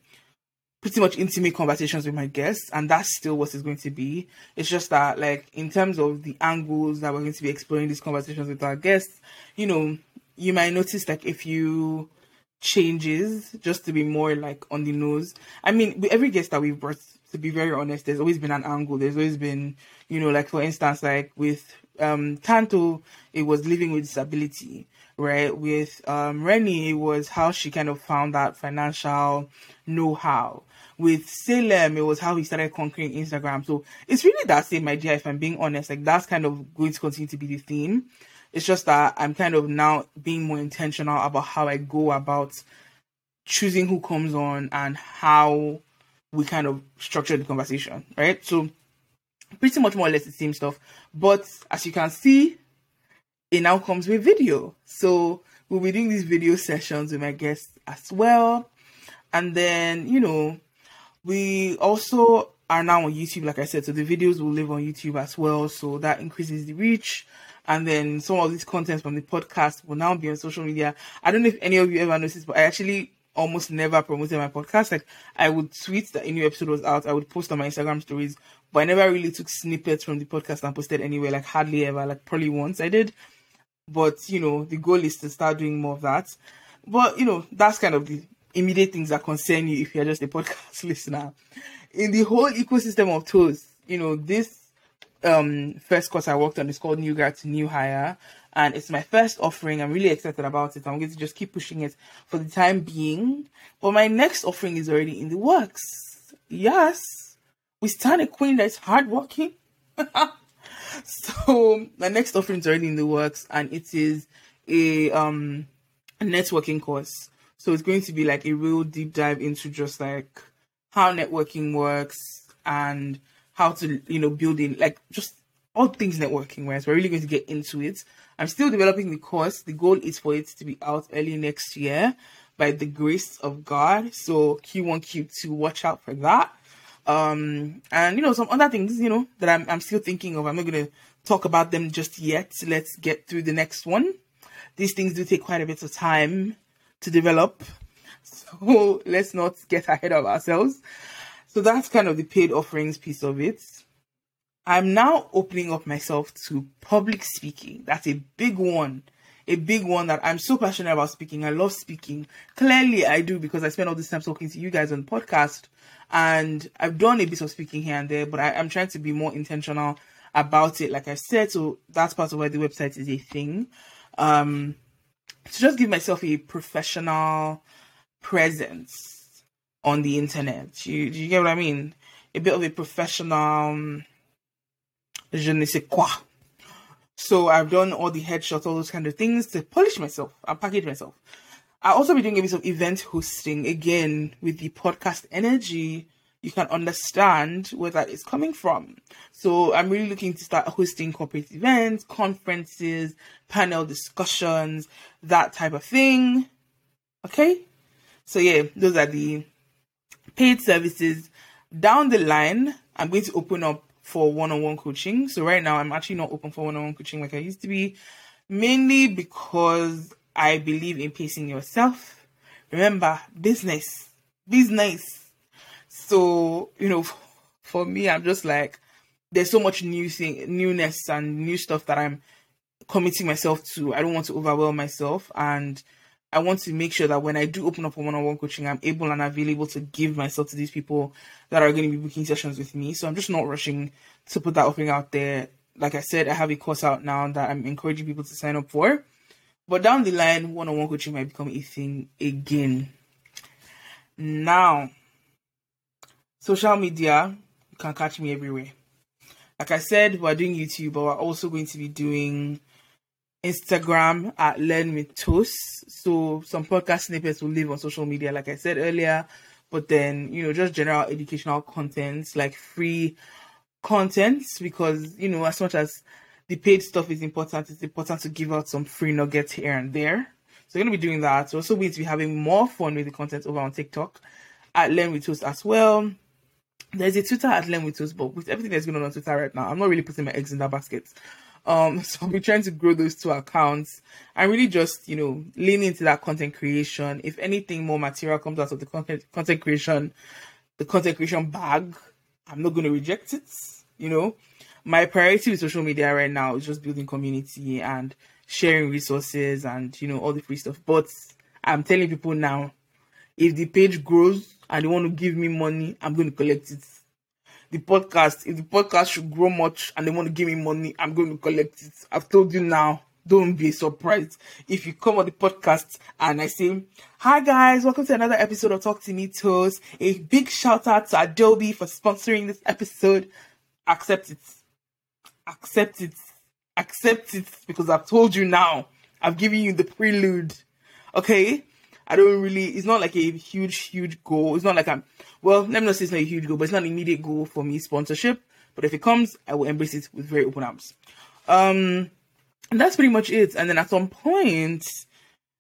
pretty much intimate conversations with my guests, and that's still what it's going to be. It's just that, like, in terms of the angles that we're going to be exploring these conversations with our guests, you know, you might notice like a few changes just to be more like on the nose. I mean, every guest that we've brought, to be very honest, there's always been an angle. There's always been, you know, like for instance, like with um Tanto, it was living with disability, right? With um Rennie, it was how she kind of found that financial know-how. With Salem, it was how he started conquering Instagram. So it's really that same idea, if I'm being honest. Like that's kind of going to continue to be the theme. It's just that I'm kind of now being more intentional about how I go about choosing who comes on and how we kind of structure the conversation, right? So pretty much more or less the same stuff. But as you can see, it now comes with video. So we'll be doing these video sessions with my guests as well. And then, you know, we also are now on YouTube, like I said, so the videos will live on YouTube as well. So that increases the reach. And then some of these contents from the podcast will now be on social media. I don't know if any of you ever noticed, but I actually almost never promoted my podcast. Like I would tweet that a new episode was out. I would post on my Instagram stories, but I never really took snippets from the podcast and posted anywhere. Like hardly ever. Like probably once I did. But you know, the goal is to start doing more of that. But you know, that's kind of the immediate things that concern you if you're just a podcast listener. In the whole ecosystem of tools, you know, this um first course I worked on is called New Grad to New Hire and it's my first offering. I'm really excited about it. I'm going to just keep pushing it for the time being. But my next offering is already in the works. Yes, we stand a queen that's hardworking. so my next offering is already in the works, and it is a um a networking course. So it's going to be like a real deep dive into just like how networking works and how to you know build in like just all things networking? So we're really going to get into it. I'm still developing the course. The goal is for it to be out early next year by the grace of God. So Q1, Q2, watch out for that. Um, and you know, some other things, you know, that I'm, I'm still thinking of. I'm not going to talk about them just yet. Let's get through the next one. These things do take quite a bit of time to develop. So let's not get ahead of ourselves. So that's kind of the paid offerings piece of it. I'm now opening up myself to public speaking. That's a big one. A big one that I'm so passionate about speaking. I love speaking. Clearly, I do because I spend all this time talking to you guys on the podcast. And I've done a bit of speaking here and there, but I, am trying to be more intentional about it. Like I said, so that's part of why the website is a thing. Um, to just give myself a professional presence on the internet. You, do you get what I mean? A bit of a professional um, je ne sais quoi. So I've done all the headshots, all those kind of things to polish myself and package myself. I'll also be doing a bit of event hosting again with the podcast energy. You can understand where that is coming from. So I'm really looking to start hosting corporate events, conferences, panel discussions, that type of thing. Okay. So yeah, those are the paid services. Down the line, I'm going to open up for one-on-one coaching. So right now I'm actually not open for one-on-one coaching like I used to be, mainly because I believe in pacing yourself. Remember, business, business. So, you know, for me, I'm just like, there's so much new thing, newness and new stuff that I'm committing myself to. I don't want to overwhelm myself and I want to make sure that when I do open up a one-on-one coaching, I'm able and available to give myself to these people that are going to be booking sessions with me. So I'm just not rushing to put that offering out there. Like I said, I have a course out now that I'm encouraging people to sign up for. But down the line, one-on-one coaching might become a thing again. Now, social media, you can catch me everywhere. Like I said, we're doing YouTube, but we're also going to be doing Instagram at Learn with Toast. So some podcast snippets will live on social media, like I said earlier. But then, you know, just general educational content, like free content, because, you know, as much as the paid stuff is important, it's important to give out some free nuggets here and there. So we're going to be doing that. We're also going to be having more fun with the content over on TikTok at Learn with Toast as well. There's a Twitter at Learn with Toast, but with everything that's going on on Twitter right now, I'm not really putting my eggs in that basket. Um, so I'll be trying to grow those two accounts and really just, you know, lean into that content creation. If anything more material comes out of the content content creation, the content creation bag, I'm not going to reject it. You know, my priority with social media right now is just building community and sharing resources and you know all the free stuff. But I'm telling people now, if the page grows and they want to give me money, I'm going to collect it the podcast, if the podcast should grow much and they want to give me money, I'm going to collect it. I've told you now. Don't be surprised if you come on the podcast and I say, Hi guys, welcome to another episode of Talk to Me Toast. A big shout out to Adobe for sponsoring this episode. Accept it. Accept it. Accept it because I've told you now. I've given you the prelude. Okay? I don't really, it's not like a huge, huge goal. It's not like I'm, well, let me not say it's not a huge goal, but it's not an immediate goal for me, sponsorship. But if it comes, I will embrace it with very open arms. Um, and that's pretty much it. And then at some point,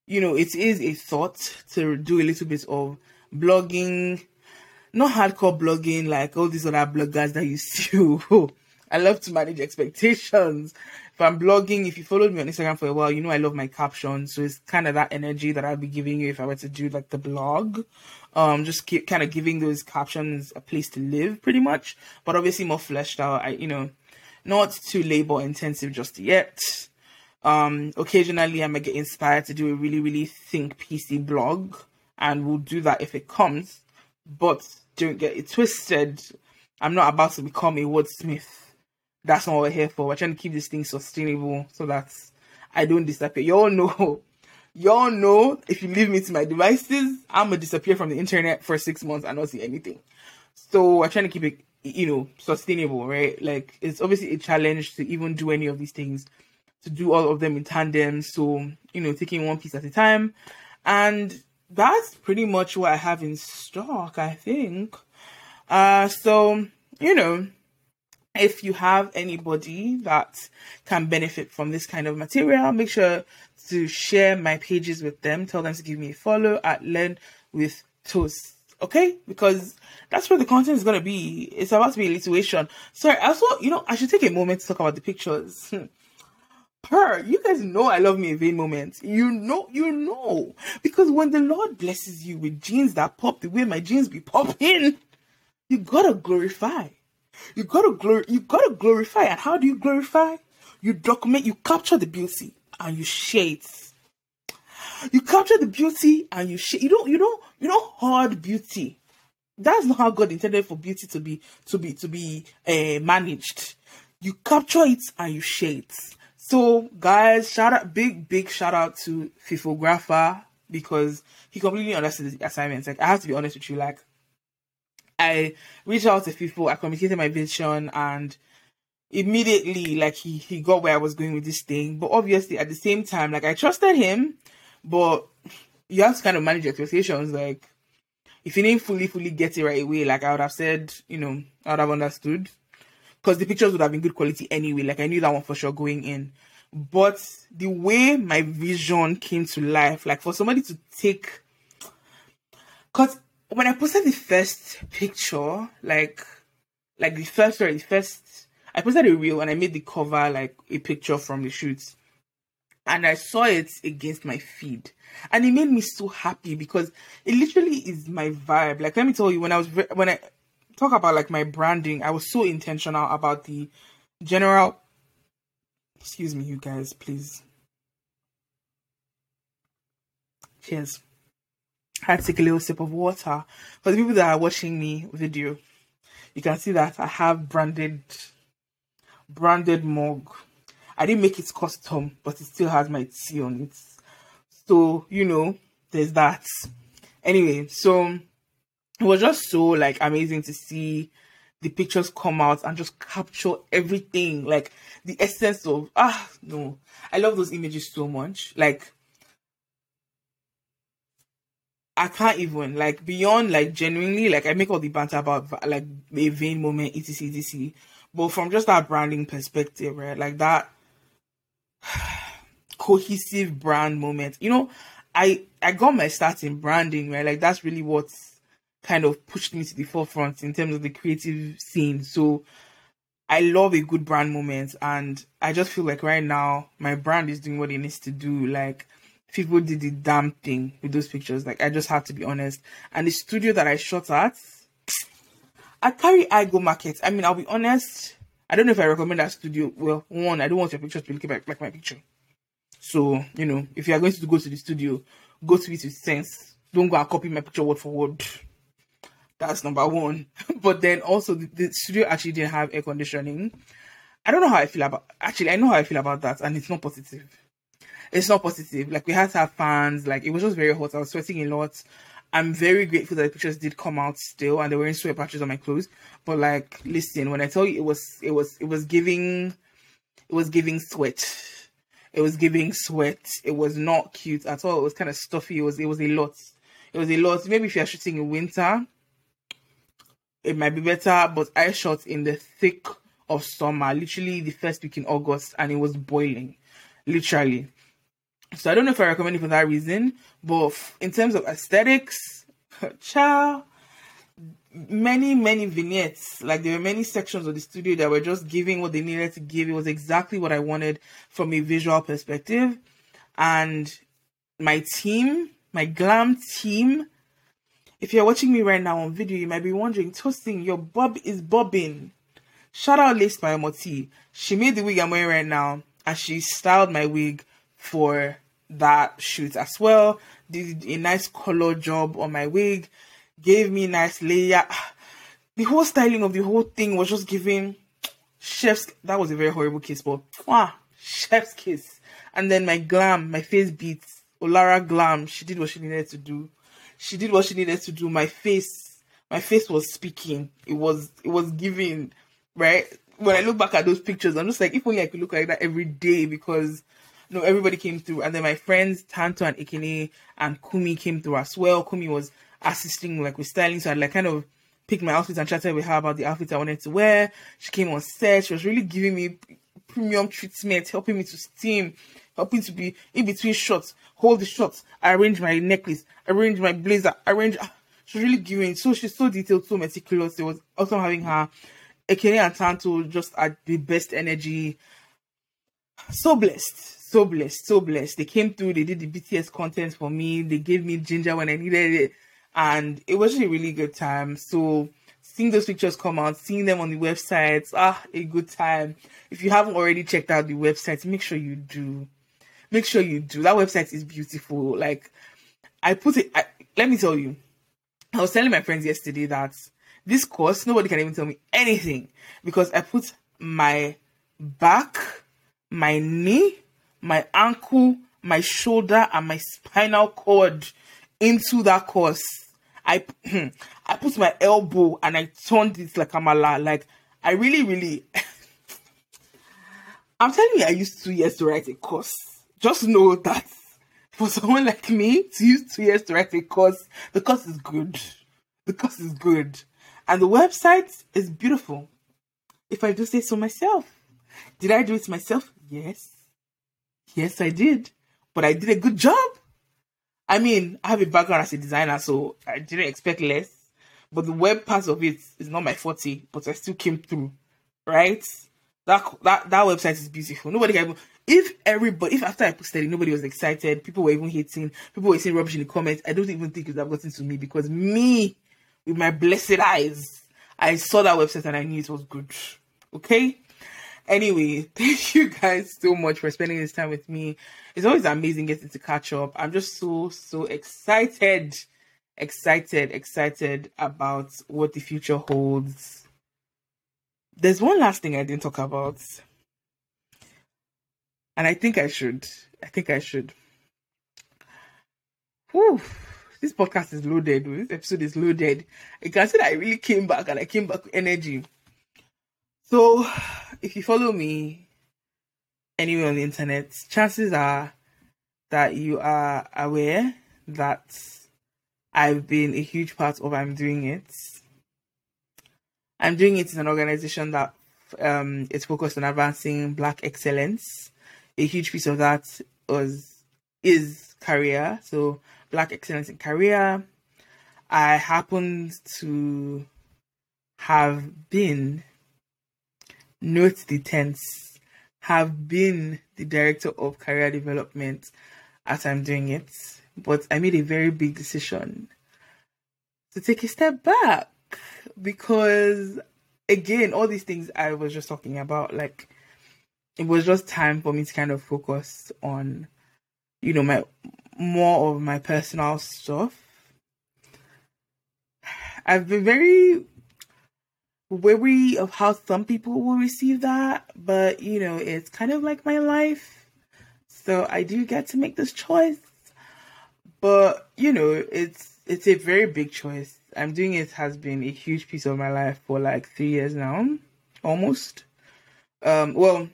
you know, it is a thought to do a little bit of blogging, not hardcore blogging like all these other bloggers that you see. I love to manage expectations. If I'm blogging, if you followed me on Instagram for a while, you know I love my captions. So it's kind of that energy that I'd be giving you if I were to do like the blog. Um, just keep kind of giving those captions a place to live, pretty much. But obviously more fleshed out. I, you know, not too labor intensive just yet. Um, occasionally I might get inspired to do a really, really think PC blog, and we'll do that if it comes. But don't get it twisted. I'm not about to become a wordsmith. That's not what we're here for. We're trying to keep this thing sustainable so that I don't disappear. You all know, you all know if you leave me to my devices, I'm gonna disappear from the internet for six months and not see anything. So we're trying to keep it, you know, sustainable, right? Like it's obviously a challenge to even do any of these things, to do all of them in tandem. So, you know, taking one piece at a time. And that's pretty much what I have in stock, I think. Uh, so, you know, if you have anybody that can benefit from this kind of material, make sure to share my pages with them. Tell them to give me a follow at Learn with Toast. Okay? Because that's where the content is to be. It's about to be alliteration. Sorry, also, you know, I should take a moment to talk about the pictures. Hmm. her. You guys know I love me a vain moment. You know, you know. Because when the Lord blesses you with jeans that pop the way my jeans be popping, you gotta glorify. You gotta glor you gotta glorify. And how do you glorify? You document, you capture the beauty and you share it. You capture the beauty and you share. You don't, you don't, you don't hoard beauty. That's not how God intended for beauty to be, to be, to be uh, managed. You capture it and you share it. So, guys, shout out, big, big shout out to Fifographer because he completely understood the assignment. Like, I have to be honest with you, like, I reached out to people, I communicated my vision, and immediately, like, he, he got where I was going with this thing. But obviously, at the same time, like, I trusted him, but you have to kind of manage expectations. Like, if he didn't fully, fully get it right away, like, I would have said, you know, I would have understood because the pictures would have been good quality anyway. Like I knew that one for sure going in. But the way my vision came to life, like for somebody to take, because when I posted the first picture, like, like the first, sorry, the first, I posted a reel and I made the cover like a picture from the shoots, and I saw it against my feed, and it made me so happy because it literally is my vibe. Like, let me tell you, when I was when I talk about like my branding, I was so intentional about the general. Excuse me, you guys, please. Cheers. I had to take a little sip of water. For the people that are watching me video, you can see that I have branded branded mug. I didn't make it custom, but it still has my tea on it. So, you know, there's that. Anyway, so it was just so like amazing to see the pictures come out and just capture everything like the essence of ah no i love those images so much like i can't even like beyond like genuinely like i make all the banter about like a vain moment etc etc but from just that branding perspective right like that cohesive brand moment you know i i got my start in branding right like that's really what's kind of pushed me to the forefront in terms of the creative scene. So I love a good brand moment and I just feel like right now my brand is doing what it needs to do. Like people did the damn thing with those pictures. Like I just have to be honest. And the studio that I shot at, I carry I go market. I mean, I'll be honest. I don't know if I recommend that studio. Well, one, I don't want your pictures to look like, like my picture. So, you know, if you are going to go to the studio, go to it with sense. Don't go and copy my picture word for word. That's number one. but then also the, the studio actually didn't have air conditioning. I don't know how I feel about actually I know how I feel about that and it's not positive. It's not positive. Like we had to have fans, like it was just very hot. I was sweating a lot. I'm very grateful that the pictures did come out still and they were in sweat patches on my clothes. But like listen, when I tell you it was it was it was giving it was giving sweat. It was giving sweat. It was not cute at all. It was kind of stuffy. It was it was a lot. It was a lot. Maybe if you're shooting in winter, it might be better, but I shot in the thick of summer, literally the first week in August, and it was boiling, literally. So I don't know if I recommend it for that reason, but in terms of aesthetics, ciao, many many vignettes like there were many sections of the studio that were just giving what they needed to give. It was exactly what i wanted from a visual perspective. And my team my glam team if you're watching me right now on video you might be wondering Tosin your bob is bobbing. Shout out lace by moti she made the wig i'm wearing right now and she styled my wig for that shoot as well did a nice color job on my wig gave me nice layer. The whole styling of the whole thing was just giving chef's. That was a very horrible kiss, but ah, chef's kiss. And then my glam, my face beats. Olara glam. She did what she needed to do. She did what she needed to do. My face, my face was speaking. It was, it was giving, right? When I look back at those pictures, I'm just like, if only I could look like that every day because everybody came through. And then my friends, Tanto and Ekene and Kumi came through as well. Kumi was assisting like with styling. So I like kind of picked my outfits and chatted with her about the outfits I wanted to wear. She came on set. She was really giving me premium treatment, helping me to steam, helping to be in between shots, hold the shots, I arrange my necklace, arrange my blazer, arrange. Ah, she was really giving. So she's so detailed, so meticulous. It was awesome having her. Ekene and Tanto just at the best energy. So blessed, so blessed, so blessed. They came through. They did the BTS content for me. They gave me ginger when I needed it and it was a really good time. So seeing those pictures come out, seeing them on the websites, ah, a good time. If you haven't already checked out the website, make sure you do. Make sure you do. That website is beautiful. Like I put it. I, let me tell you, I was telling my friends yesterday that this course nobody can even tell me anything because I put my back, my knee, my ankle, my shoulder, and my spinal cord into that course I hmm, I put my elbow and I turned it like Amala. Like I really, really I'm telling you, I used two years to write a course. Just know that for someone like me to use two years to write a course, the course is good. The course is good. And the website is beautiful. If I do say so myself. Did I do it myself? Yes. Yes, I did. But I did a good job. I mean, I have a background as a designer, so I didn't expect less. But the web part of it is not my forte, but I still came through, right? That that that website is beautiful. Nobody can if everybody if after I posted it, nobody was excited, people were even hating, people were saying rubbish in the comments. I don't even think it would have gotten to me because me, with my blessed eyes, I saw that website and I knew it was good. Okay, Anyway, thank you guys so much for spending this time with me. It's always amazing getting to catch up. I'm just so, so excited, excited, excited about what the future holds. There's one last thing I didn't talk about. And I think I should. I think I should. Whew. This podcast is loaded. This episode is loaded. You can see that I really came back and I came back with energy. So, if you follow me anywhere on the internet, chances are that you are aware that I've been a huge part of I'm doing it. I'm doing it in an organization that um, is focused on advancing Black excellence. A huge piece of that was is career. So Black excellence in career. I happened to have been note the tense, have been the director of career development as I'm doing it, but I made a very big decision to take a step back because, again, all these things I was just talking about, like, it was just time for me to kind of focus on, you know, my more of my personal stuff. I've been very wary of how some people will receive that, but you know, it's kind of like my life. So I do get to make this choice. But, you know, it's it's a very big choice. I'm doing it has been a huge piece of my life for like 3 years now, almost. Um well,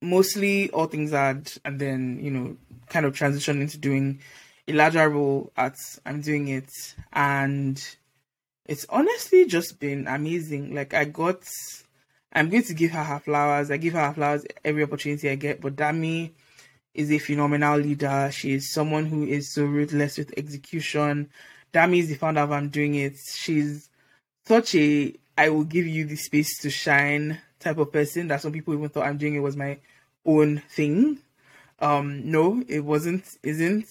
mostly all things ad and then, you know, kind of transition into doing a larger role at I'm doing it and it's honestly just been amazing. Like I got, I'm going to give her her flowers. I give her her flowers every opportunity I get. But Dami is a phenomenal leader. She is someone who is so ruthless with execution. Dami is the founder of I'm Doing It. She's such a I will give you the space to shine type of person that some people even thought I'm doing it was my own thing. Um, no, it wasn't, isn't.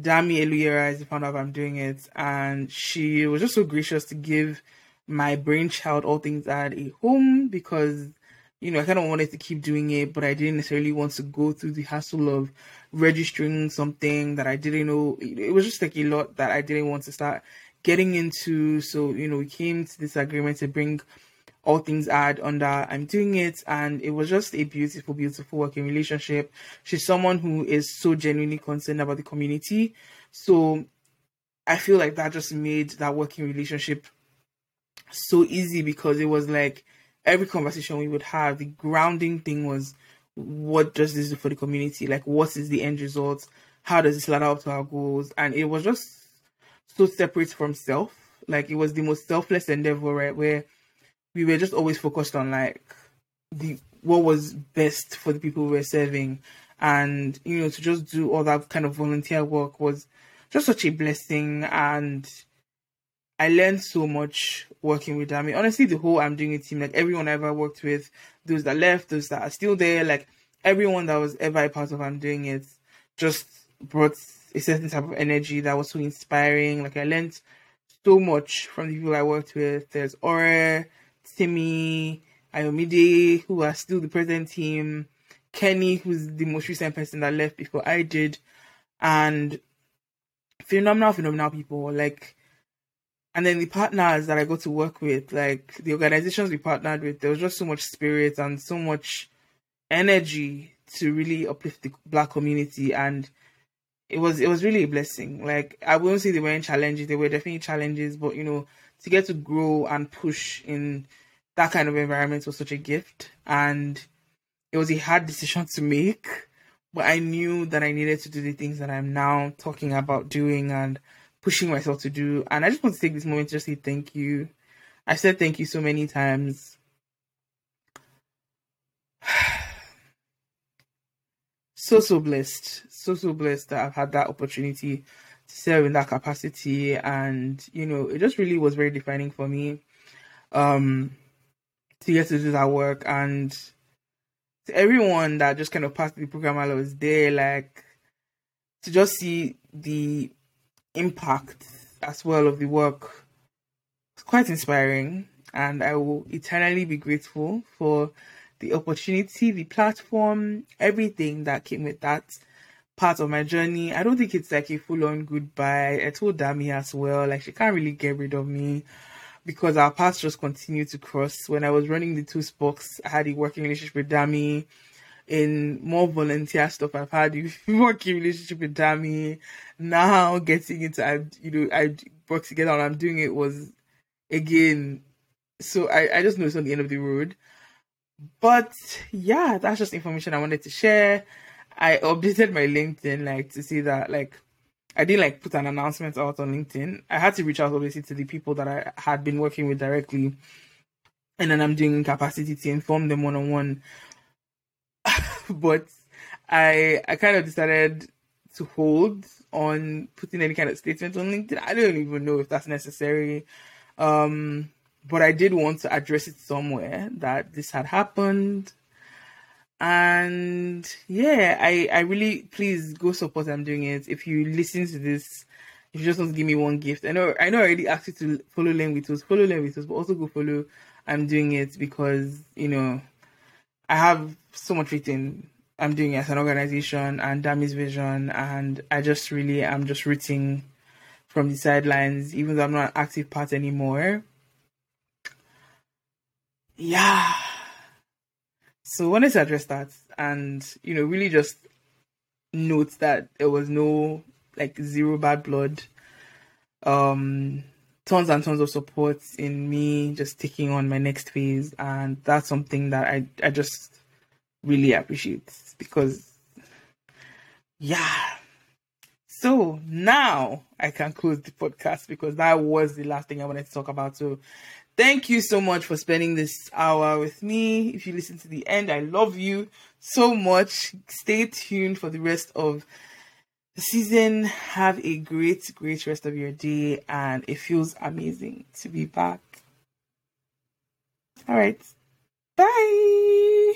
Dami Eluyera is the founder of I'm Doing It, and she was just so gracious to give my brainchild All Things Ad a home because you know, I kind of wanted to keep doing it, but I didn't necessarily want to go through the hassle of registering something that I didn't know. It was just like a lot that I didn't want to start getting into. So, you know, we came to this agreement to bring all things ad under I'm doing it and it was just a beautiful, beautiful working relationship. She's someone who is so genuinely concerned about the community. So I feel like that just made that working relationship so easy because it was like every conversation we would have, the grounding thing was what does this do for the community? Like, what is the end result? How does this ladder up to our goals? And it was just so separate from self. Like, it was the most selfless endeavor, right? Where we were just always focused on like the what was best for the people we were serving. And, you know, to just do all that kind of volunteer work was just such a blessing. And I learned so much working with them. I mean, honestly, the whole I'm doing it team, like everyone I ever worked with, those that left, those that are still there, like everyone that was ever a part of I'm doing it, just brought a certain type of energy that was so inspiring. Like I learned so much from the people I worked with. There's Ore, Timmy, Ayomide, who are still the present team, Kenny, who's the most recent person that left before I did, and phenomenal, phenomenal people. Like and then the partners that I got to work with, like the organizations we partnered with, there was just so much spirit and so much energy to really uplift the black community and it was it was really a blessing. Like I wouldn't say they weren't challenges, they were definitely challenges, but you know, to get to grow and push in that kind of environment was such a gift and it was a hard decision to make. But I knew that I needed to do the things that I'm now talking about doing and pushing myself to do. And I just want to take this moment to just say thank you. I said thank you so many times. so so blessed. So so blessed that I've had that opportunity serve in that capacity and you know, it just really was very defining for me. Um to get to do that work and to everyone that just kind of passed the program while I was there, like to just see the impact as well of the work it's quite inspiring and I will eternally be grateful for the opportunity, the platform, everything that came with that part of my journey. I don't think it's like a full on goodbye. I told Dami as well, like she can't really get rid of me because our paths just continue to cross. When I was running the two spokes, I had a working relationship with Dami in more volunteer stuff I've had a working relationship with Dami. Now getting into I you know I work together and I'm doing it was again so I, I just know it's on the end of the road. But yeah, that's just information I wanted to share. I updated my LinkedIn like to see that like I didn't like put an announcement out on LinkedIn. I had to reach out obviously to the people that I had been working with directly. And then I'm doing capacity to inform them one on one but I I kind of decided to hold on putting any kind of statement on LinkedIn. I don't even know if that's necessary. Um, but I did want to address it somewhere that this had happened. And yeah, I, I really please go support I'm doing it. If you listen to this, if you just want to give me one gift, I know I know I already asked you to follow Lenvitos, follow Lenvitos, but also go follow I'm doing it because you know I have so much in I'm doing as an organization and Dami's vision, and I just really I'm just rooting from the sidelines, even though I'm not an active part anymore. Yeah. So wanted to address that and, you know, really just note that there was no like zero bad blood. Um tons and tons of support in me just taking on my next phase and that's something that I, I just really appreciate because yeah so now i can close the podcast because that was the last thing i wanted to talk about so Thank you so much for spending this hour with me. If you listen to the end, I love you so much. Stay tuned for the rest of the season. Have a great, great rest of your day, and it feels amazing to be back. All right. Bye.